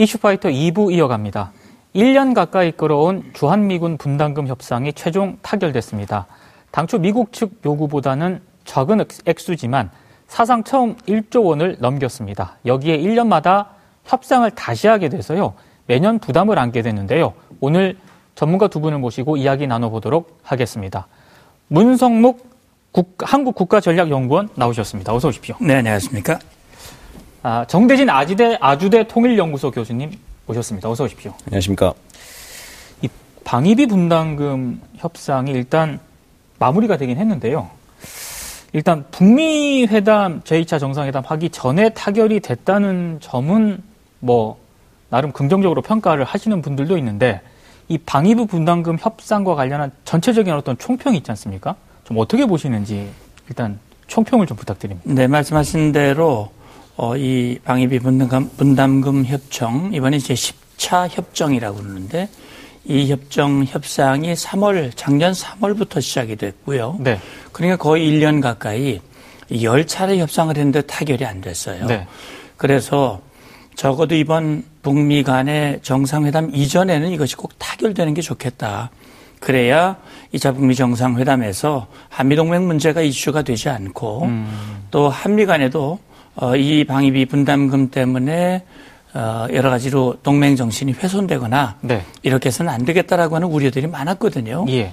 이슈파이터 2부 이어갑니다. 1년 가까이 끌어온 주한미군 분담금 협상이 최종 타결됐습니다. 당초 미국 측 요구보다는 적은 액수지만 사상 처음 1조 원을 넘겼습니다. 여기에 1년마다 협상을 다시 하게 돼서요. 매년 부담을 안게 되는데요. 오늘 전문가 두 분을 모시고 이야기 나눠보도록 하겠습니다. 문성묵 국, 한국국가전략연구원 나오셨습니다. 어서 오십시오. 네, 안녕하십니까. 아, 정대진 아지대 아주대 통일연구소 교수님 모셨습니다. 어서 오십시오. 안녕하십니까. 이 방위비 분담금 협상이 일단 마무리가 되긴 했는데요. 일단 북미 회담 제2차 정상회담 하기 전에 타결이 됐다는 점은 뭐 나름 긍정적으로 평가를 하시는 분들도 있는데 이 방위부 분담금 협상과 관련한 전체적인 어떤 총평이 있지 않습니까? 좀 어떻게 보시는지 일단 총평을 좀 부탁드립니다. 네, 말씀하신 대로 어, 이 방위비 분담금, 분담금 협정 이번에 이제 10차 협정이라고 그러는데 이 협정 협상이 3월 작년 3월부터 시작이 됐고요. 네. 그러니까 거의 1년 가까이 10차례 협상을 했는데 타결이 안 됐어요. 네. 그래서 적어도 이번 북미 간의 정상회담 이전에는 이것이 꼭 타결되는 게 좋겠다. 그래야 2차 북미 정상회담에서 한미동맹 문제가 이슈가 되지 않고 음. 또 한미 간에도 어, 이 방위비 분담금 때문에 어, 여러 가지로 동맹 정신이 훼손되거나 네. 이렇게 해서는 안 되겠다라고 하는 우려들이 많았거든요. 예.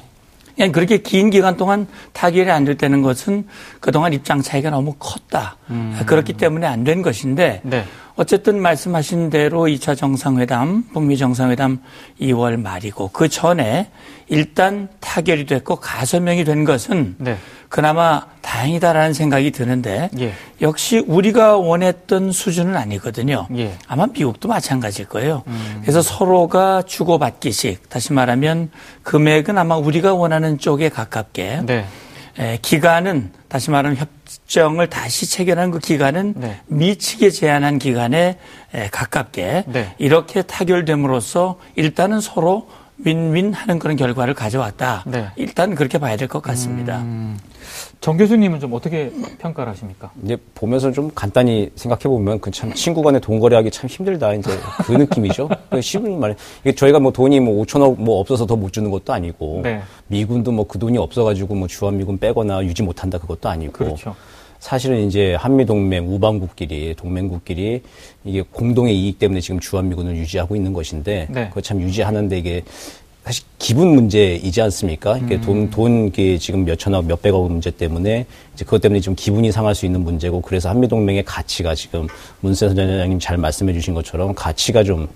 그냥 그렇게 긴 기간 동안 타결이 안 됐다는 것은 그동안 입장 차이가 너무 컸다. 음. 그렇기 때문에 안 된 것인데 네. 어쨌든 말씀하신 대로 2차 정상회담, 북미 정상회담 2월 말이고 그 전에 일단 타결이 됐고 가서명이 된 것은 네. 그나마 다행이다라는 생각이 드는데 예. 역시 우리가 원했던 수준은 아니거든요. 예. 아마 미국도 마찬가지일 거예요. 음. 그래서 서로가 주고받기식 다시 말하면 금액은 아마 우리가 원하는 쪽에 가깝게 네. 에, 기간은 다시 말하면 협정을 다시 체결한 그 기간은 네. 미치게 제한한 기간에 에, 가깝게 네. 이렇게 타결됨으로써 일단은 서로 윈윈 하는 그런 결과를 가져왔다. 네. 일단 그렇게 봐야 될 것 같습니다. 음, 정 교수님은 좀 어떻게 평가를 하십니까? 이제 보면서 좀 간단히 생각해 보면 그 참 친구 간에 돈 거래하기 참 힘들다. 이제 그 느낌이죠. 쉬운 말. 이게 저희가 뭐 돈이 뭐 5천억 뭐 없어서 더 못 주는 것도 아니고 네. 미군도 뭐 그 돈이 없어가지고 뭐 주한미군 빼거나 유지 못한다 그것도 아니고. 그렇죠. 사실은 이제 한미 동맹 우방국끼리 동맹국끼리 이게 공동의 이익 때문에 지금 주한미군을 유지하고 있는 것인데 네. 그거 참 유지하는데 이게 사실 기분 문제이지 않습니까? 이게 음. 돈, 돈, 이게 지금 몇천억, 몇백억 문제 때문에 이제 그것 때문에 좀 기분이 상할 수 있는 문제고 그래서 한미동맹의 가치가 지금 문세 선장님 잘 말씀해 주신 것처럼 가치가 좀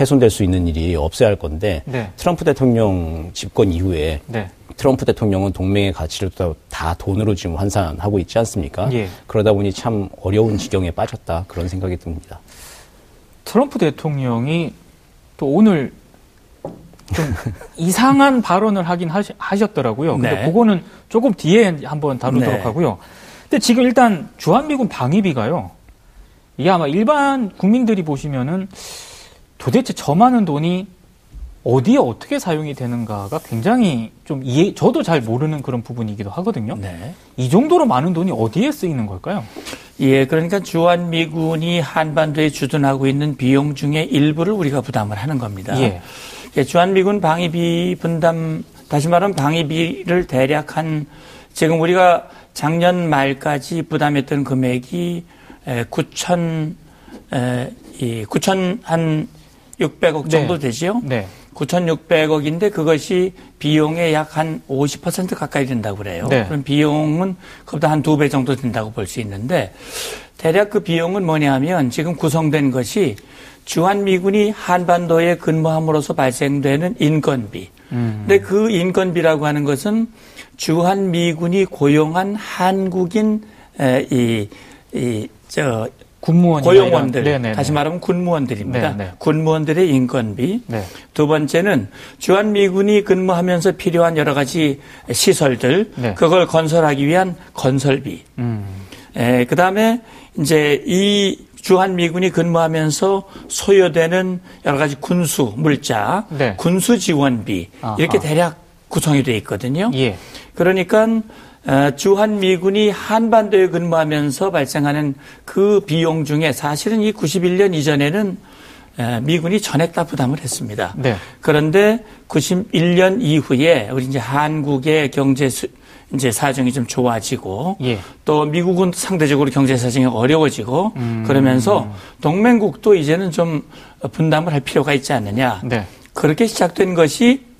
훼손될 수 있는 일이 없어야 할 건데 네. 트럼프 대통령 집권 이후에 네. 트럼프 대통령은 동맹의 가치를 다 돈으로 지금 환산하고 있지 않습니까? 예. 그러다 보니 참 어려운 지경에 빠졌다 그런 생각이 듭니다. 트럼프 대통령이 또 오늘 좀 이상한 발언을 하긴 하시, 셨더라고요 근데 네. 그거는 조금 뒤에 한번 다루도록 네. 하고요. 근데 지금 일단 주한미군 방위비가요. 이게 아마 일반 국민들이 보시면은 도대체 저 많은 돈이 어디에 어떻게 사용이 되는가가 굉장히 좀 이해, 저도 잘 모르는 그런 부분이기도 하거든요. 네. 이 정도로 많은 돈이 어디에 쓰이는 걸까요? 예, 그러니까 주한 미군이 한반도에 주둔하고 있는 비용 중에 일부를 우리가 부담을 하는 겁니다. 예. 예, 주한 미군 방위비 분담, 다시 말하면 방위비를 대략 한, 지금 우리가 작년 말까지 부담했던 금액이 9천, 이 9천 한 600억 정도 네. 되지요? 네. 9,600억인데 그것이 비용의 약 한 50% 가까이 된다고 그래요. 네. 그럼 비용은 그보다 한 두 배 정도 된다고 볼 수 있는데 대략 그 비용은 뭐냐 하면 지금 구성된 것이 주한미군이 한반도에 근무함으로써 발생되는 인건비. 음. 근데 그 인건비라고 하는 것은 주한미군이 고용한 한국인 이, 이, 저, 군무원 고용원들 네네네. 다시 말하면 군무원들입니다. 네네. 군무원들의 인건비. 네. 두 번째는 주한 미군이 근무하면서 필요한 여러 가지 시설들 네. 그걸 건설하기 위한 건설비. 음. 에, 그다음에 이제 이 주한 미군이 근무하면서 소요되는 여러 가지 군수 물자, 네. 군수 지원비 아하. 이렇게 대략 구성이 되어 있거든요. 예. 그러니까 어, 주한 미군이 한반도에 근무하면서 발생하는 그 비용 중에 사실은 이 91년 이전에는 미군이 전액 다 부담을 했습니다. 네. 그런데 91년 이후에 우리 이제 한국의 경제 수, 이제 사정이 좀 좋아지고 예. 또 미국은 상대적으로 경제 사정이 어려워지고 음. 그러면서 동맹국도 이제는 좀 분담을 할 필요가 있지 않느냐. 네. 그렇게 시작된 것이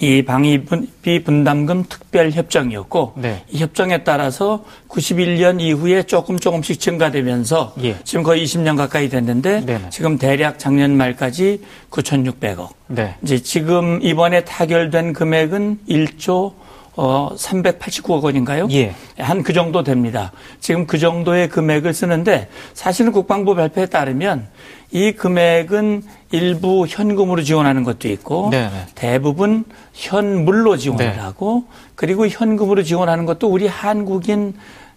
이 방위비 분담금 특별 협정이었고 네. 이 협정에 따라서 91년 이후에 조금 조금씩 증가되면서 예. 지금 거의 20년 가까이 됐는데 네네. 지금 대략 작년 말까지 9,600억. 네. 이제 지금 이번에 타결된 금액은 1조 어, 389억 원인가요? 예. 한 그 정도 됩니다. 지금 그 정도의 금액을 쓰는데 사실은 국방부 발표에 따르면 이 금액은 일부 현금으로 지원하는 것도 있고 네네. 네. 대부분 현물로 지원을 네. 하고 그리고 현금으로 지원하는 것도 우리 한국인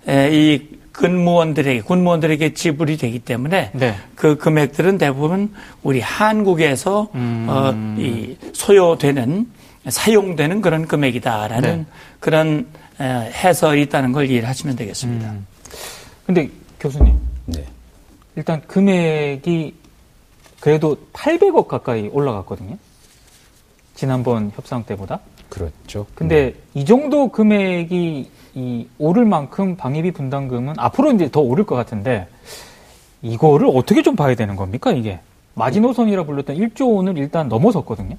이 근무원들에게 군무원들에게 지불이 되기 때문에 네. 그 금액들은 대부분 우리 한국에서 음... 어, 이 소요되는 사용되는 그런 금액이다라는 네. 그런 해설이 있다는 걸 이해하시면 되겠습니다. 음. 근데 교수님, 네. 일단 금액이 그래도 800억 가까이 올라갔거든요. 지난번 협상 때보다. 그렇죠. 근데 음. 이 정도 금액이 이 오를 만큼 방위비 분담금은 앞으로 이제 더 오를 것 같은데 이거를 어떻게 좀 봐야 되는 겁니까 이게 마지노선이라 불렸던 1조 원을 일단 넘어섰거든요.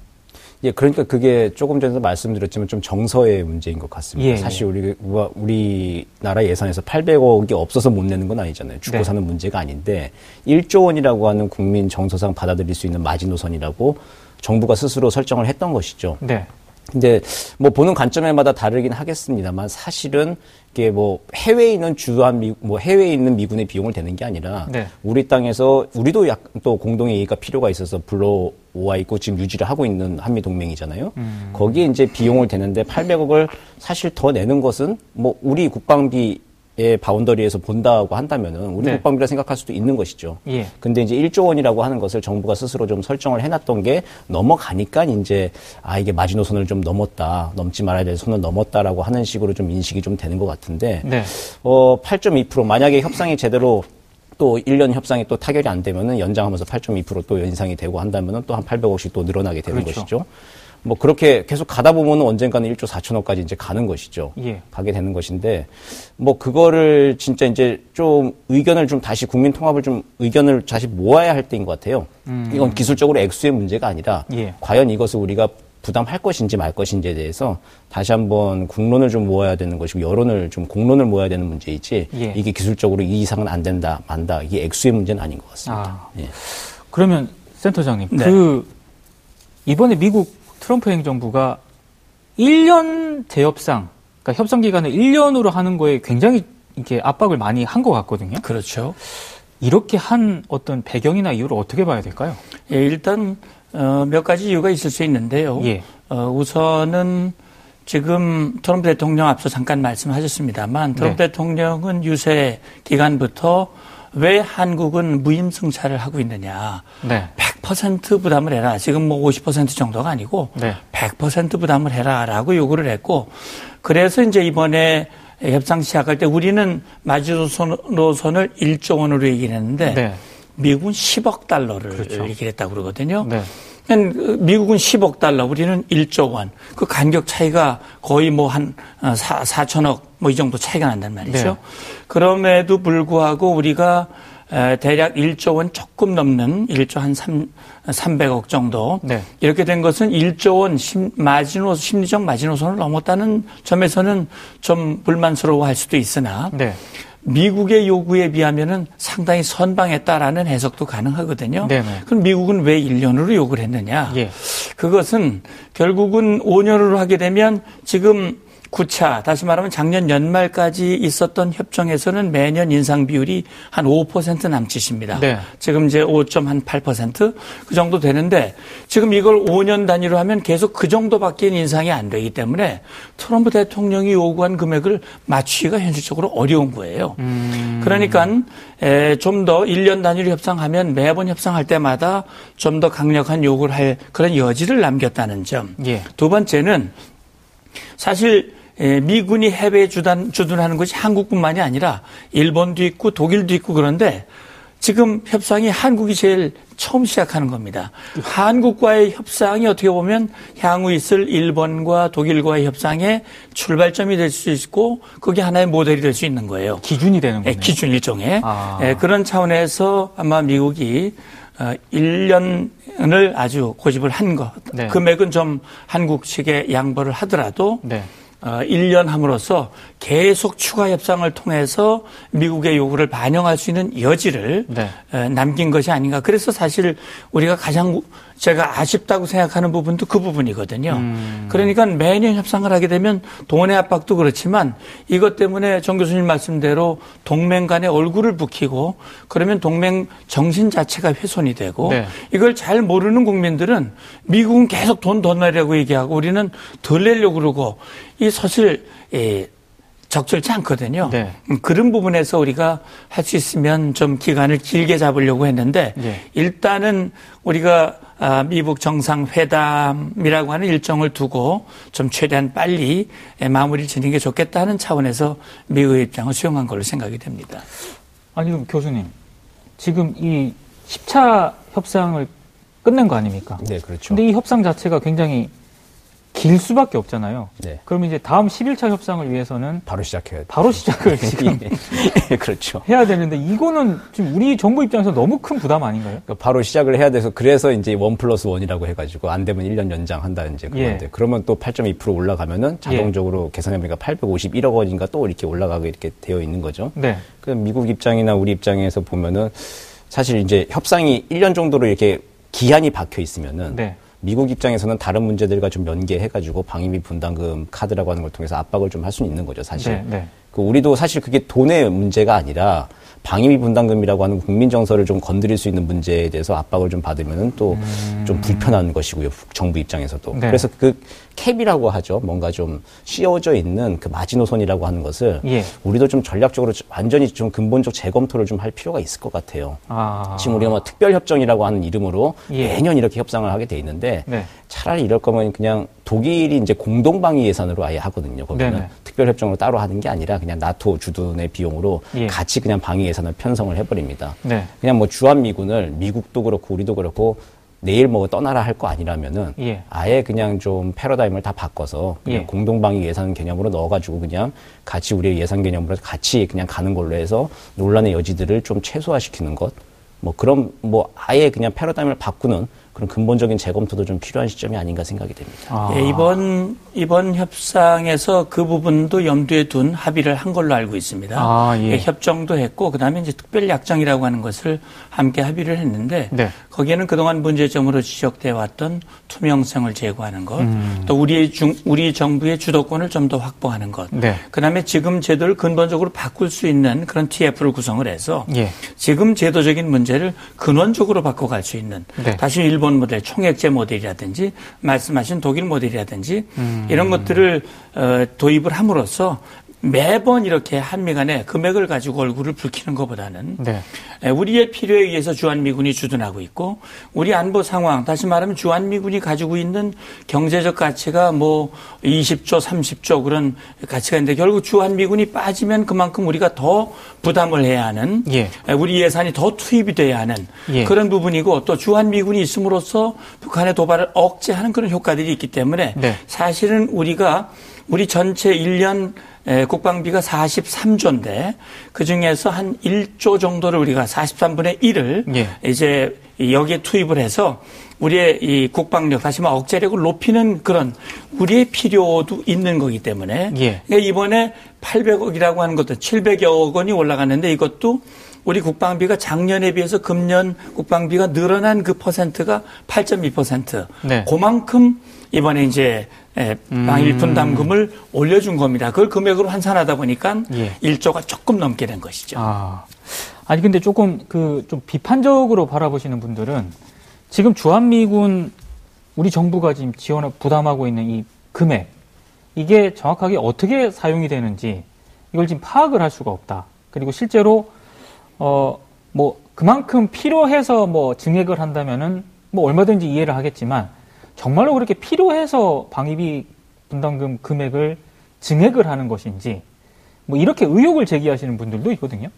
예, 그러니까 그게 조금 전에도 말씀드렸지만 좀 정서의 문제인 것 같습니다. 예, 사실 우리 우리나라 예산에서 800억이 없어서 못 내는 건 아니잖아요. 죽고 네. 사는 문제가 아닌데 1조 원이라고 하는 국민 정서상 받아들일 수 있는 마지노선이라고 정부가 스스로 설정을 했던 것이죠. 네. 근데 뭐 보는 관점에마다 다르긴 하겠습니다만 사실은 이게 뭐 해외에 있는 주한 미, 뭐 해외에 있는 미군의 비용을 대는 게 아니라 네. 우리 땅에서 우리도 약 또 공동의 이익과 필요가 있어서 불러 오와 있고 지금 유지를 하고 있는 한미 동맹이잖아요. 음. 거기에 이제 비용을 대는데 800억을 사실 더 내는 것은 뭐 우리 국방비 의 boundary에서 본다고 한다면은 우리 네. 국방비라 생각할 수도 있는 것이죠. 예. 근데 이제 1조 원이라고 하는 것을 정부가 스스로 좀 설정을 해놨던 게 넘어가니까 이제 아 이게 마지노선을 좀 넘었다, 넘지 말아야 될 선을 넘었다라고 하는 식으로 좀 인식이 좀 되는 것 같은데 네. 어8.2% 만약에 협상이 제대로 또 1년 협상이 또 타결이 안 되면은 연장하면서 8.2%또 인상이 되고 한다면은 또 한 800억씩 또 늘어나게 되는 그렇죠. 것이죠. 뭐 그렇게 계속 가다 보면은 언젠가는 1조 4천억까지 이제 가는 것이죠. 예. 가게 되는 것인데 뭐 그거를 진짜 이제 좀 의견을 좀 다시 국민 통합을 좀 의견을 다시 모아야 할 때인 것 같아요. 음. 이건 기술적으로 액수의 문제가 아니라 예. 과연 이것을 우리가 부담할 것인지 말 것인지에 대해서 다시 한번 국론을 좀 모아야 되는 것이고 여론을 좀 공론을 모아야 되는 문제이지 예. 이게 기술적으로 이 이상은 안 된다 만다 이게 액수의 문제는 아닌 것 같습니다. 아. 예. 그러면 센터장님 네. 그 이번에 미국 트럼프 행정부가 1년 재협상, 그러니까 협상 기간을 1년으로 하는 거에 굉장히 이렇게 압박을 많이 한 것 같거든요. 그렇죠. 이렇게 한 어떤 배경이나 이유를 어떻게 봐야 될까요? 예, 일단 어, 몇 가지 이유가 있을 수 있는데요. 예. 어, 우선은 지금 트럼프 대통령 앞서 잠깐 말씀하셨습니다만 트럼프 네. 대통령은 유세 기간부터 왜 한국은 무임승차를 하고 있느냐. 네. 100% 부담을 해라. 지금 뭐 50% 정도가 아니고 네. 100% 부담을 해라라고 요구를 했고 그래서 이제 이번에 협상 시작할 때 우리는 마지노선을 1조 원으로 얘기를 했는데 네. 미국은 10억 달러를 그렇죠. 얘기를 했다고 그러거든요. 네. 미국은 10억 달러, 우리는 1조 원. 그 간격 차이가 거의 뭐 한 4천억 어, 뭐이 정도 차이가 난단 말이죠. 네. 그럼에도 불구하고 우리가 대략 1조 원 조금 넘는 1조 한 3, 300억 정도 네. 이렇게 된 것은 1조 원 심, 마지노 심리적 마지노선을 넘었다는 점에서는 좀 불만스러워할 수도 있으나 네. 미국의 요구에 비하면은 상당히 선방했다라는 해석도 가능하거든요. 네네. 그럼 미국은 왜 1년으로 요구를 했느냐? 예. 그것은 결국은 5년으로 하게 되면 지금 9차, 다시 말하면 작년 연말까지 있었던 협정에서는 매년 인상 비율이 한 5% 남짓입니다. 네. 지금 이제 5.8%그 정도 되는데 지금 이걸 5년 단위로 하면 계속 그 정도밖에 인상이 안 되기 때문에 트럼프 대통령이 요구한 금액을 맞추기가 현실적으로 어려운 거예요. 음. 그러니까 좀 더 1년 단위로 협상하면 매번 협상할 때마다 좀 더 강력한 요구를 할 그런 여지를 남겼다는 점. 예. 두 번째는 사실 예, 미군이 해외에 주단, 주둔하는 것이 한국뿐만이 아니라 일본도 있고 독일도 있고 그런데 지금 협상이 한국이 제일 처음 시작하는 겁니다. 한국과의 협상이 어떻게 보면 향후 있을 일본과 독일과의 협상의 출발점이 될 수 있고 그게 하나의 모델이 될 수 있는 거예요. 기준이 되는 거예요. 기준 일종의 아. 예, 그런 차원에서 아마 미국이 1년을 어, 아주 고집을 한 것. 네. 금액은 좀 한국 측에 양보를 하더라도 네. 1년 어, 함으로써 계속 추가 협상을 통해서 미국의 요구를 반영할 수 있는 여지를 네. 남긴 것이 아닌가. 그래서 사실 우리가 가장 제가 아쉽다고 생각하는 부분도 그 부분이거든요. 음. 그러니까 매년 협상을 하게 되면 돈의 압박도 그렇지만 이것 때문에 정 교수님 말씀대로 동맹 간의 얼굴을 붉히고 그러면 동맹 정신 자체가 훼손이 되고 네. 이걸 잘 모르는 국민들은 미국은 계속 돈 더 내려고 얘기하고 우리는 덜 내려고 그러고 이 사실 예, 적절치 않거든요. 네. 음, 그런 부분에서 우리가 할 수 있으면 좀 기간을 길게 잡으려고 했는데 네. 일단은 우리가 아, 미국 정상회담이라고 하는 일정을 두고 좀 최대한 빨리 마무리를 짓는 게 좋겠다 하는 차원에서 미국의 입장을 수용한 걸로 생각이 됩니다. 아니, 그럼 교수님, 지금 이 10차 협상을 끝낸 거 아닙니까? 네, 그렇죠. 근데 이 협상 자체가 굉장히 길 수밖에 없잖아요. 네. 그러면 이제 다음 11차 협상을 위해서는 바로 시작해야 돼. 바로 시작을 지금 예, 그렇죠. 해야 되는데 이거는 지금 우리 정부 입장에서 너무 큰 부담 아닌가요? 그러니까 바로 시작을 해야 돼서 그래서 이제 원 플러스 원이라고 해가지고 안 되면 1년 연장한다 이제 그건데 예. 그러면 또 8.2% 올라가면은 자동적으로 예. 계산해보니까 851억 원인가 또 이렇게 올라가게 이렇게 되어 있는 거죠. 네. 그 미국 입장이나 우리 입장에서 보면은 사실 이제 협상이 1년 정도로 이렇게 기한이 박혀 있으면은 네. 미국 입장에서는 다른 문제들과 좀 연계해가지고 방위비 분담금 카드라고 하는 걸 통해서 압박을 좀 할 수는 있는 거죠, 사실. 네, 네. 그 우리도 사실 그게 돈의 문제가 아니라 방위비 분담금이라고 하는 국민 정서를 좀 건드릴 수 있는 문제에 대해서 압박을 좀 받으면은 또좀 음. 불편한 것이고요. 정부 입장에서도. 네. 그래서 그 캡이라고 하죠. 뭔가 좀 씌워져 있는 그 마지노선이라고 하는 것을 예. 우리도 좀 전략적으로 완전히 좀 근본적 재검토를 좀 할 필요가 있을 것 같아요. 아. 지금 우리가 뭐 특별협정이라고 하는 이름으로 예. 매년 이렇게 협상을 하게 돼 있는데 네. 차라리 이럴 거면 그냥 독일이 이제 공동방위 예산으로 아예 하거든요. 거기는 특별협정으로 따로 하는 게 아니라 그냥 나토 주둔의 비용으로 예. 같이 그냥 방위 예산을 편성을 해버립니다. 네. 그냥 뭐 주한 미군을 미국도 그렇고 우리도 그렇고 내일 뭐 떠나라 할 거 아니라면은 예. 아예 그냥 좀 패러다임을 다 바꿔서 그냥 예. 공동방위 예산 개념으로 넣어가지고 그냥 같이 우리의 예산 개념으로 같이 그냥 가는 걸로 해서 논란의 여지들을 좀 최소화시키는 것. 뭐 그런 뭐 아예 그냥 패러다임을 바꾸는 그런 근본적인 재검토도 좀 필요한 시점이 아닌가 생각이 됩니다. 아. 예, 이번 이번 협상에서 그 부분도 염두에 둔 합의를 한 걸로 알고 있습니다. 아, 예. 예, 협정도 했고 그다음에 이제 특별 약정이라고 하는 것을 함께 합의를 했는데 네. 거기에는 그동안 문제점으로 지적돼 왔던 투명성을 제고하는 것, 음. 또 우리 중 우리 정부의 주도권을 좀 더 확보하는 것, 네. 그다음에 지금 제도를 근본적으로 바꿀 수 있는 그런 TF를 구성을 해서 예. 지금 제도적인 문제를 근원적으로 바꿔갈 수 있는 네. 다시 일본 일본 모델, 총액제 모델이라든지 말씀하신 독일 모델이라든지 음. 이런 것들을 어, 도입을 함으로써 매번 이렇게 한미 간에 금액을 가지고 얼굴을 붉히는 것보다는 네. 우리의 필요에 의해서 주한미군이 주둔하고 있고 우리 안보 상황 다시 말하면 주한미군이 가지고 있는 경제적 가치가 뭐 20조 30조 그런 가치가 있는데 결국 주한미군이 빠지면 그만큼 우리가 더 부담을 해야 하는 예. 우리 예산이 더 투입이 돼야 하는 예. 그런 부분이고 또 주한미군이 있음으로써 북한의 도발을 억제하는 그런 효과들이 있기 때문에 네. 사실은 우리가 우리 전체 1년 국방비가 43조인데 그 중에서 한 1조 정도를 우리가 43분의 1을 예. 이제 여기에 투입을 해서 우리의 이 국방력 다시 말해 억제력을 높이는 그런 우리의 필요도 있는 거기 때문에 예. 그러니까 이번에 800억이라고 하는 것도 700여 억 원이 올라갔는데 이것도 우리 국방비가 작년에 비해서 금년 국방비가 늘어난 그 퍼센트가 8.2%. 네. 그만큼 이번에 이제 방일 음. 분담금을 올려준 겁니다. 그걸 금액으로 환산하다 보니까 예. 1조가 조금 넘게 된 것이죠. 아. 아니 근데 조금 그 좀 비판적으로 바라보시는 분들은 지금 주한미군 우리 정부가 지금 지원을 부담하고 있는 이 금액 이게 정확하게 어떻게 사용이 되는지 이걸 지금 파악을 할 수가 없다. 그리고 실제로 어 뭐 그만큼 필요해서 뭐 증액을 한다면은 뭐 얼마든지 이해를 하겠지만 정말로 그렇게 필요해서 방위비 분담금 금액을 증액을 하는 것인지 뭐 이렇게 의혹을 제기하시는 분들도 있거든요.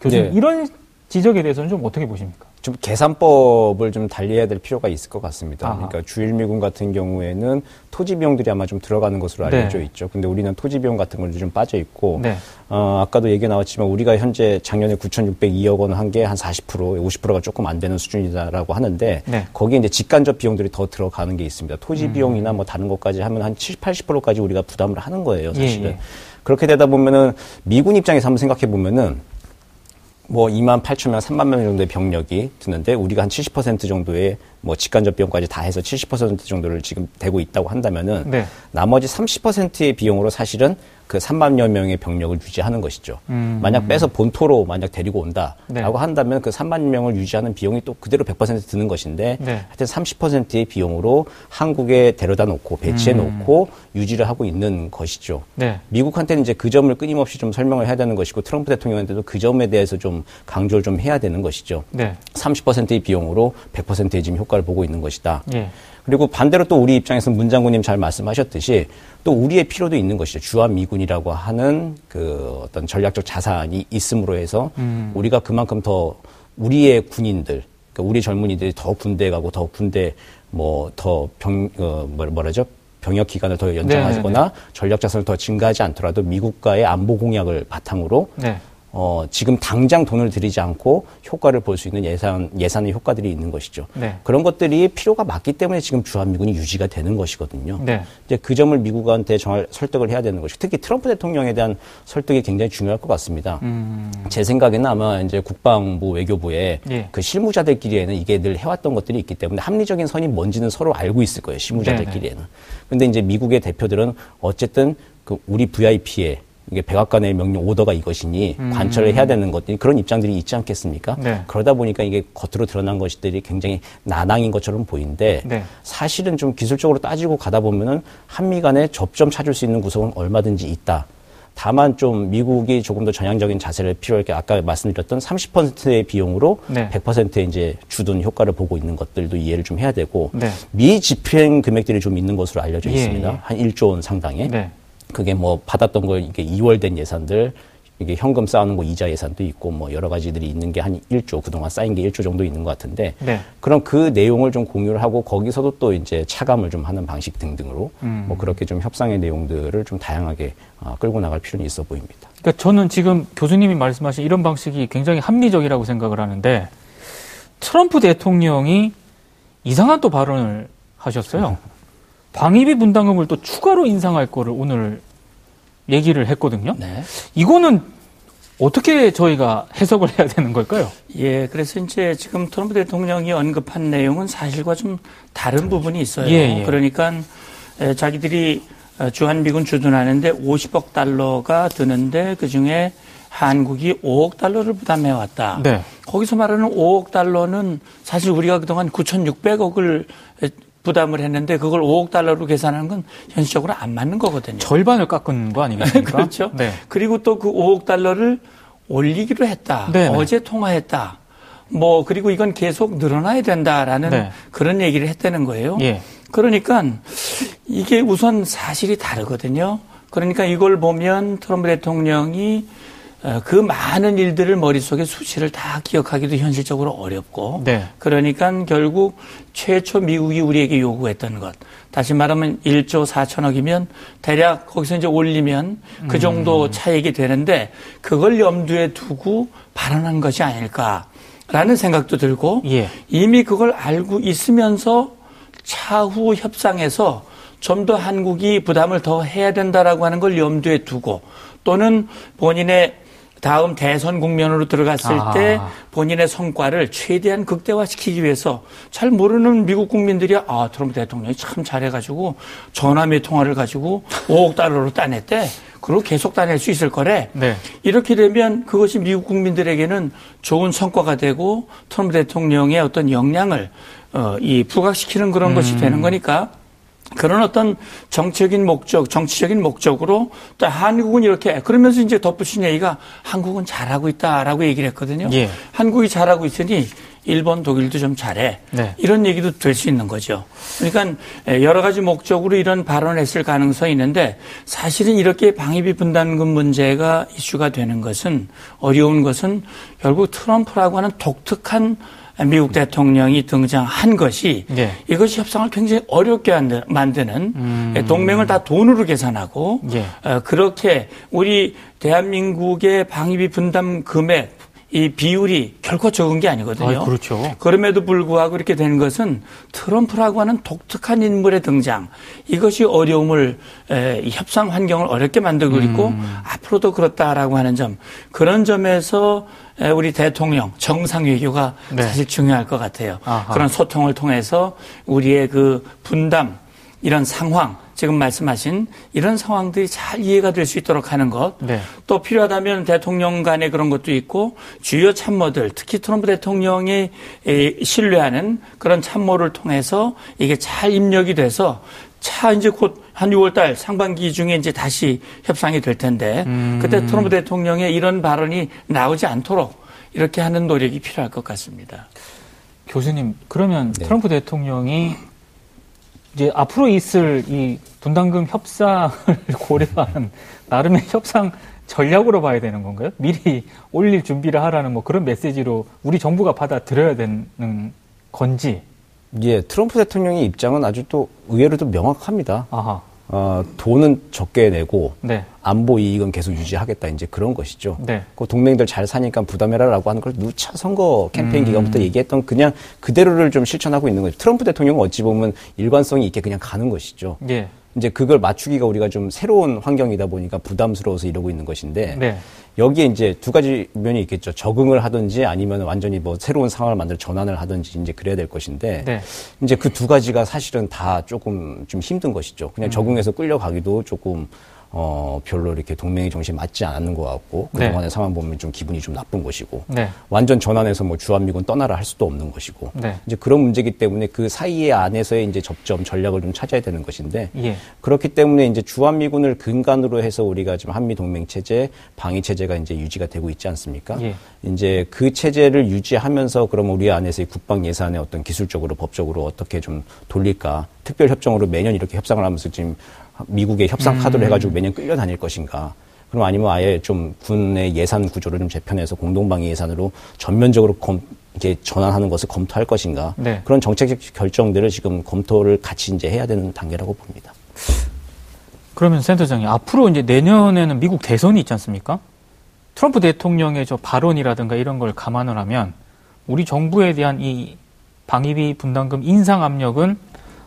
교수님 네. 이런 지적에 대해서는 좀 어떻게 보십니까? 좀 계산법을 좀 달리해야 될 필요가 있을 것 같습니다. 아하. 그러니까 주일미군 같은 경우에는 토지 비용들이 아마 좀 들어가는 것으로 알려져 네. 있죠. 근데 우리는 토지 비용 같은 걸도 좀 빠져 있고, 네. 어, 아까도 얘기 나왔지만 우리가 현재 작년에 9,602억 원 한 게 한 40%, 50%가 조금 안 되는 수준이다라고 하는데 네. 거기에 이제 직간접 비용들이 더 들어가는 게 있습니다. 토지 음. 비용이나 뭐 다른 것까지 하면 한 70, 80%까지 우리가 부담을 하는 거예요, 사실은. 예, 예. 그렇게 되다 보면은 미군 입장에서 한번 생각해 보면은 뭐 2만 8천 명, 3만 명 정도의 병력이 드는데 우리가 한 70% 정도의 뭐 직간접 비용까지 다 해서 70% 정도를 지금 되고 있다고 한다면은 네. 나머지 30%의 비용으로 사실은 그 3만여 명의 병력을 유지하는 것이죠. 음. 만약 빼서 본토로 만약 데리고 온다라고 네. 한다면 그 3만 명을 유지하는 비용이 또 그대로 100% 드는 것인데 네. 하여튼 30%의 비용으로 한국에 데려다 놓고 배치해 음. 놓고 유지를 하고 있는 것이죠. 네. 미국한테는 이제 그 점을 끊임없이 좀 설명을 해야 되는 것이고 트럼프 대통령한테도 그 점에 대해서 좀 강조를 좀 해야 되는 것이죠. 30%의 비용으로 100%의 지금 효과 를 보고 있는 것이다. 예. 그리고 반대로 또 우리 입장에서 문 장군님 잘 말씀하셨듯이 또 우리의 필요도 있는 것이죠. 주한 미군이라고 하는 그 어떤 전략적 자산이 있음으로 해서 음. 우리가 그만큼 더 우리의 군인들, 그러니까 우리 젊은이들이 더 군대 가고 더 군대 뭐 더 병, 어, 뭐라죠? 병역 기간을 더 연장하거나 네, 네, 네. 전략 자산을 더 증가하지 않더라도 미국과의 안보 공약을 바탕으로 네. 어, 지금 당장 돈을 들이지 않고 효과를 볼 수 있는 예산, 예산의 효과들이 있는 것이죠. 네. 그런 것들이 필요가 맞기 때문에 지금 주한미군이 유지가 되는 것이거든요. 네. 이제 그 점을 미국한테 정말 설득을 해야 되는 것이 특히 트럼프 대통령에 대한 설득이 굉장히 중요할 것 같습니다. 음. 제 생각에는 아마 이제 국방부 외교부에 예. 그 실무자들끼리에는 이게 늘 해왔던 것들이 있기 때문에 합리적인 선이 뭔지는 서로 알고 있을 거예요. 실무자들끼리에는. 네네. 근데 이제 미국의 대표들은 어쨌든 그 우리 VIP에 이게 백악관의 명령 오더가 이것이니 음. 관철을 해야 되는 것들이 그런 입장들이 있지 않겠습니까? 네. 그러다 보니까 이게 겉으로 드러난 것들이 굉장히 나낭인 것처럼 보이는데 네. 사실은 좀 기술적으로 따지고 가다 보면은 한미 간에 접점 찾을 수 있는 구석은 얼마든지 있다. 다만 좀 미국이 조금 더 전향적인 자세를 필요할 게 아까 말씀드렸던 30%의 비용으로 네. 100%의 이제 주둔 효과를 보고 있는 것들도 이해를 좀 해야 되고 네. 미 집행 금액들이 좀 있는 것으로 알려져 예, 있습니다. 예. 한 1조 원 상당의. 네. 그게 뭐 받았던 거 이게 2월 된 예산들 이게 현금 쌓는 거 이자 예산도 있고 뭐 여러 가지들이 있는 게 한 1조 그동안 쌓인 게 1조 정도 있는 것 같은데 네. 그럼 그 내용을 좀 공유를 하고 거기서도 또 이제 차감을 좀 하는 방식 등등으로 음. 뭐 그렇게 좀 협상의 내용들을 좀 다양하게 어, 끌고 나갈 필요는 있어 보입니다. 그러니까 저는 지금 교수님이 말씀하신 이런 방식이 굉장히 합리적이라고 생각을 하는데 트럼프 대통령이 이상한 또 발언을 하셨어요. 방위비 분담금을 또 추가로 인상할 거를 오늘 얘기를 했거든요. 네. 이거는 어떻게 저희가 해석을 해야 되는 걸까요? 예, 그래서 이제 지금 트럼프 대통령이 언급한 내용은 사실과 좀 다른 부분이 있어요. 예, 예. 그러니까 자기들이 주한미군 주둔하는데 50억 달러가 드는데 그 중에 한국이 5억 달러를 부담해 왔다. 네. 거기서 말하는 5억 달러는 사실 우리가 그동안 9,600억을 부담을 했는데 그걸 5억 달러로 계산하는 건 현실적으로 안 맞는 거거든요. 절반을 깎은 거 아니겠습니까? 그렇죠. 네. 그리고 또 그 5억 달러를 올리기로 했다. 네네. 네. 어제 통화했다. 뭐 그리고 이건 계속 늘어나야 된다라는 네. 그런 얘기를 했다는 거예요. 예. 그러니까 이게 우선 사실이 다르거든요. 그러니까 이걸 보면 트럼프 대통령이 어, 그 많은 일들을 머릿속에 수치를 다 기억하기도 현실적으로 어렵고 네. 그러니까 결국 최초 미국이 우리에게 요구했던 것 다시 말하면 1조 4천억이면 대략 거기서 이제 올리면 그 정도 음. 차익이 되는데 그걸 염두에 두고 발언한 것이 아닐까라는 생각도 들고 예. 이미 그걸 알고 있으면서 차후 협상에서 좀 더 한국이 부담을 더 해야 된다라고 하는 걸 염두에 두고 또는 본인의 다음 대선 국면으로 들어갔을 아. 때 본인의 성과를 최대한 극대화시키기 위해서 잘 모르는 미국 국민들이 아 트럼프 대통령이 참 잘해가지고 전화매 통화를 가지고 5억 달러로 따냈대. 그리고 계속 따낼 수 있을 거래. 네. 이렇게 되면 그것이 미국 국민들에게는 좋은 성과가 되고 트럼프 대통령의 어떤 역량을 어, 이 부각시키는 그런 음. 것이 되는 거니까 그런 어떤 정치적인 목적, 정치적인 목적으로 또 한국은 이렇게 그러면서 이제 덧붙인 얘기가 한국은 잘하고 있다라고 얘기를 했거든요. 예. 한국이 잘하고 있으니 일본, 독일도 좀 잘해. 네. 이런 얘기도 될 수 있는 거죠. 그러니까 여러 가지 목적으로 이런 발언을 했을 가능성이 있는데 사실은 이렇게 방위비 분담금 문제가 이슈가 되는 것은 어려운 것은 결국 트럼프라고 하는 독특한 미국 대통령이 등장한 것이 네. 이것이 협상을 굉장히 어렵게 만드는 음. 동맹을 다 돈으로 계산하고 네. 그렇게 우리 대한민국의 방위비 분담 금액 이 비율이 결코 적은 게 아니거든요. 아, 그렇죠. 그럼에도 불구하고 이렇게 되는 것은 트럼프라고 하는 독특한 인물의 등장 이것이 어려움을 에, 협상 환경을 어렵게 만들고 있고 음. 앞으로도 그렇다라고 하는 점 그런 점에서 에, 우리 대통령 정상 외교가 네. 사실 중요할 것 같아요. 아하. 그런 소통을 통해서 우리의 그 분담 이런 상황 지금 말씀하신 이런 상황들이 잘 이해가 될 수 있도록 하는 것. 네. 또 필요하다면 대통령 간의 그런 것도 있고 주요 참모들 특히 트럼프 대통령이 신뢰하는 그런 참모를 통해서 이게 잘 입력이 돼서 차 이제 곧 한 6월 달 상반기 중에 이제 다시 협상이 될 텐데 음. 그때 트럼프 대통령의 이런 발언이 나오지 않도록 이렇게 하는 노력이 필요할 것 같습니다. 교수님, 그러면 네. 트럼프 대통령이 이제 앞으로 있을 이 분담금 협상을 고려한 나름의 협상 전략으로 봐야 되는 건가요? 미리 올릴 준비를 하라는 뭐 그런 메시지로 우리 정부가 받아들여야 되는 건지. 예, 트럼프 대통령의 입장은 아주 또 의외로 도 명확합니다. 아하. 어, 돈은 적게 내고 네. 안보 이익은 계속 유지하겠다 이제 그런 것이죠. 네. 그 동맹들 잘 사니까 부담해라라고 하는 걸 누차 선거 캠페인 음. 기간부터 얘기했던 그냥 그대로를 좀 실천하고 있는 거죠. 트럼프 대통령은 어찌 보면 일관성이 있게 그냥 가는 것이죠. 예. 이제 그걸 맞추기가 우리가 좀 새로운 환경이다 보니까 부담스러워서 이러고 있는 것인데 네. 여기에 이제 두 가지 면이 있겠죠. 적응을 하든지 아니면 완전히 뭐 새로운 상황을 만들어 전환을 하든지 이제 그래야 될 것인데 네. 이제 그 두 가지가 사실은 다 조금 좀 힘든 것이죠. 그냥 음. 적응해서 끌려가기도 조금 어, 별로 이렇게 동맹의 정신에 맞지 않는 것 같고, 네. 그동안의 네. 상황 보면 좀 기분이 좀 나쁜 것이고, 네. 완전 전환해서 뭐 주한미군 떠나라 할 수도 없는 것이고, 네. 이제 그런 문제기 때문에 그 사이에 안에서의 이제 접점, 전략을 좀 찾아야 되는 것인데, 예. 그렇기 때문에 이제 주한미군을 근간으로 해서 우리가 지금 한미 동맹 체제, 방위 체제가 이제 유지가 되고 있지 않습니까? 예. 이제 그 체제를 유지하면서 그럼 우리 안에서의 국방 예산의 어떤 기술적으로, 법적으로 어떻게 좀 돌릴까, 특별 협정으로 매년 이렇게 협상을 하면서 지금 미국의 협상 카드를 음. 해가지고 매년 끌려다닐 것인가. 그럼 아니면 아예 좀 군의 예산 구조를 좀 재편해서 공동방위 예산으로 전면적으로 검, 이게 전환하는 것을 검토할 것인가. 네. 그런 정책적 결정들을 지금 검토를 같이 이제 해야 되는 단계라고 봅니다. 그러면 센터장님, 앞으로 이제 내년에는 미국 대선이 있지 않습니까? 트럼프 대통령의 저 발언이라든가 이런 걸 감안을 하면 우리 정부에 대한 이 방위비 분담금 인상 압력은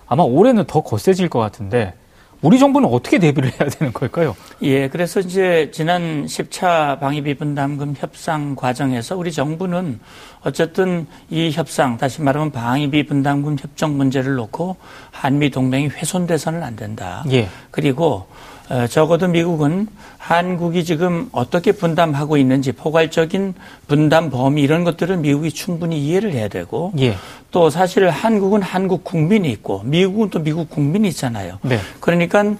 아마 올해는 더 거세질 것 같은데 우리 정부는 어떻게 대비를 해야 되는 걸까요? 예, 그래서 이제 지난 10차 방위비 분담금 협상 과정에서 우리 정부는 어쨌든 이 협상, 다시 말하면 방위비 분담금 협정 문제를 놓고 한미 동맹이 훼손돼서는 안 된다. 예. 그리고 어, 적어도 미국은 한국이 지금 어떻게 분담하고 있는지 포괄적인 분담 범위 이런 것들을 미국이 충분히 이해를 해야 되고 예. 또 사실 한국은 한국 국민이 있고 미국은 또 미국 국민이 있잖아요. 네. 그러니까 어,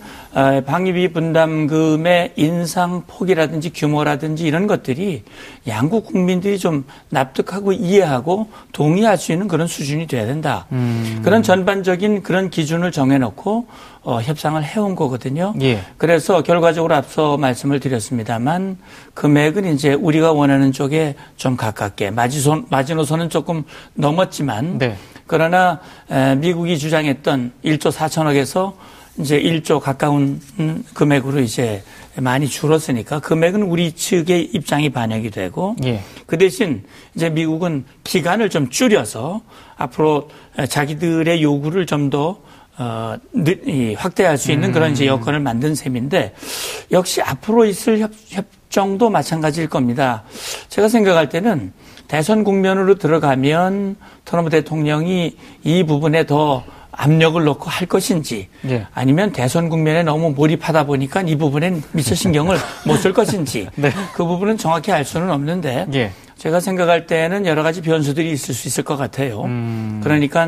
방위비 분담금의 인상 폭이라든지 규모라든지 이런 것들이 양국 국민들이 좀 납득하고 이해하고 동의할 수 있는 그런 수준이 돼야 된다. 음. 그런 전반적인 그런 기준을 정해놓고 어, 협상을 해온 거거든요. 예. 그래서 결과적으로 앞서 말씀을 드렸습니다만 금액은 이제 우리가 원하는 쪽에 좀 가깝게 마지노선, 마지노선은 조금 넘었지만 네. 그러나 에, 미국이 주장했던 1조 4천억에서 이제 1조 가까운 금액으로 이제 많이 줄었으니까 금액은 우리 측의 입장이 반영이 되고 예. 그 대신 이제 미국은 기간을 좀 줄여서 앞으로 자기들의 요구를 좀더 어, 확대할 수 있는 음. 그런 이제 여건을 만든 셈인데 역시 앞으로 있을 협, 협정도 마찬가지일 겁니다. 제가 생각할 때는 대선 국면으로 들어가면 트럼프 대통령이 이 부분에 더 압력을 넣고 할 것인지 예. 아니면 대선 국면에 너무 몰입하다 보니까 이 부분엔 미처 신경을 못 쓸 것인지 네. 그 부분은 정확히 알 수는 없는데 예. 제가 생각할 때는 여러 가지 변수들이 있을 수 있을 것 같아요. 음. 그러니까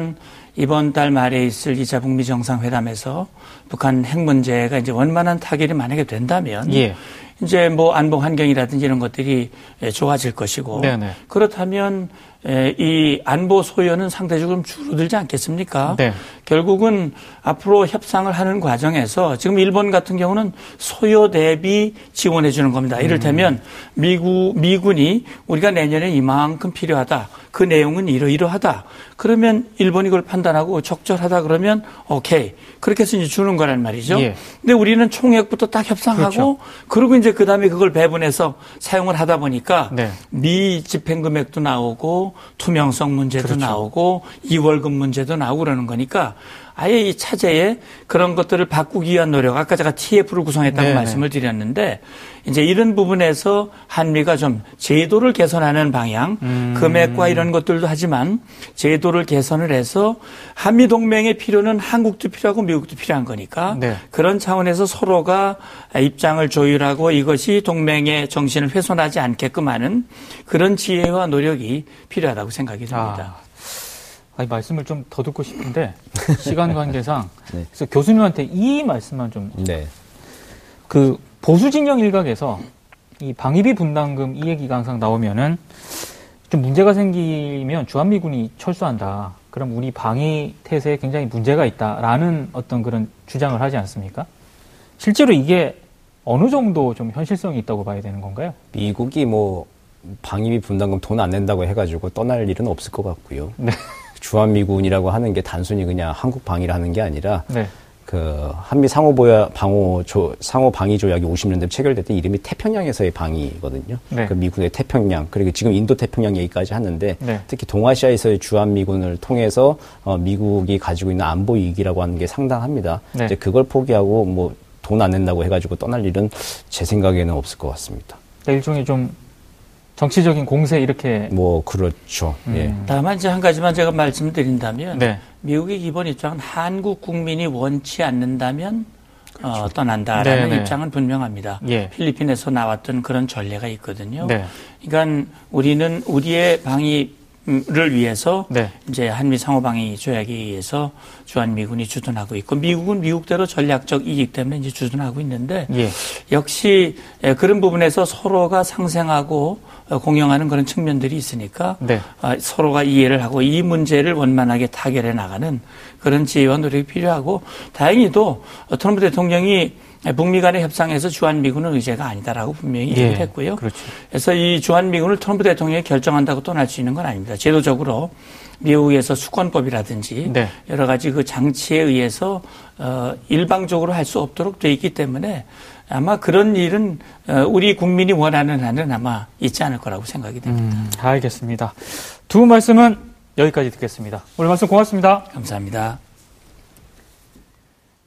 이번 달 말에 있을 2차 북미 정상회담에서 북한 핵 문제가 이제 원만한 타결이 만약에 된다면 예. 이제 뭐 안보 환경이라든지 이런 것들이 좋아질 것이고 네네. 그렇다면 이 안보 소요는 상대적으로 줄어들지 않겠습니까? 네. 결국은 앞으로 협상을 하는 과정에서 지금 일본 같은 경우는 소요 대비 지원해 주는 겁니다. 이를테면 음. 미국 미군이 우리가 내년에 이만큼 필요하다. 그 내용은 이러이러하다. 그러면 일본이 그걸 판단하고 적절하다 그러면 오케이. 그렇게 해서 이제 주는 거란 말이죠. 예. 근데 우리는 총액부터 딱 협상하고 그렇죠. 그리고 이제 그 다음에 그걸 배분해서 사용을 하다 보니까 네. 미 집행 금액도 나오고 투명성 문제도 그렇죠. 나오고 이월급 문제도 나오고 그러는 거니까 아예 이 차제에 그런 것들을 바꾸기 위한 노력, 아까 제가 TF를 구성했다고 네네. 말씀을 드렸는데, 이제 이런 부분에서 한미가 좀 제도를 개선하는 방향, 음. 금액과 이런 것들도 하지만 제도를 개선을 해서 한미 동맹의 필요는 한국도 필요하고 미국도 필요한 거니까 네. 그런 차원에서 서로가 입장을 조율하고 이것이 동맹의 정신을 훼손하지 않게끔 하는 그런 지혜와 노력이 필요하다고 생각이 듭니다. 아. 아니, 말씀을 좀 더 듣고 싶은데 시간 관계상 네. 그래서 교수님한테 이 말씀만 좀. 네. 그 보수 진영 일각에서 이 방위비 분담금 이 얘기가 항상 나오면은 좀 문제가 생기면 주한미군이 철수한다. 그럼 우리 방위 태세에 굉장히 문제가 있다라는 어떤 그런 주장을 하지 않습니까? 실제로 이게 어느 정도 좀 현실성이 있다고 봐야 되는 건가요? 미국이 뭐 방위비 분담금 돈 안 낸다고 해가지고 떠날 일은 없을 것 같고요. 네. 주한미군이라고 하는 게 단순히 그냥 한국 방위라는 게 아니라 네. 그 한미 상호 보야 방호 조 상호 방위 조약이 50년대 체결될 때 이름이 태평양에서의 방위거든요. 네. 그 미국의 태평양 그리고 지금 인도 태평양 얘기까지 하는데 네. 특히 동아시아에서의 주한 미군을 통해서 어, 미국이 가지고 있는 안보 이익이라고 하는 게 상당합니다. 네. 이제 그걸 포기하고 뭐 돈 안 낸다고 해가지고 떠날 일은 제 생각에는 없을 것 같습니다. 일종의 좀 정치적인 공세 이렇게 뭐 그렇죠. 음. 예. 다만 이제 한 가지만 제가 말씀드린다면 네. 미국의 기본 입장은 한국 국민이 원치 않는다면 어, 그렇죠. 어, 떠난다라는 네네. 입장은 분명합니다. 예. 필리핀에서 나왔던 그런 전례가 있거든요. 네. 그러니까 우리는 우리의 방위 를 위해서 네. 이제 한미 상호방위 조약에 의해서 주한 미군이 주둔하고 있고 미국은 미국대로 전략적 이익 때문에 이제 주둔하고 있는데 예. 역시 예, 그런 부분에서 서로가 상생하고 공영하는 그런 측면들이 있으니까 네. 아, 서로가 이해를 하고 이 문제를 원만하게 타결해 나가는 그런 지혜와 노력이 필요하고 다행히도 트럼프 대통령이 북미 간의 협상에서 주한미군은 의제가 아니다라고 분명히 예, 얘기를 했고요. 그렇죠. 그래서 이 주한미군을 트럼프 대통령이 결정한다고 떠날 수 있는 건 아닙니다. 제도적으로 미국에서 수권법이라든지 네. 여러 가지 그 장치에 의해서 어, 일방적으로 할 수 없도록 돼 있기 때문에 아마 그런 일은 어, 우리 국민이 원하는 한은 아마 있지 않을 거라고 생각이 됩니다. 음, 알겠습니다. 두 말씀은 여기까지 듣겠습니다. 오늘 말씀 고맙습니다. 감사합니다.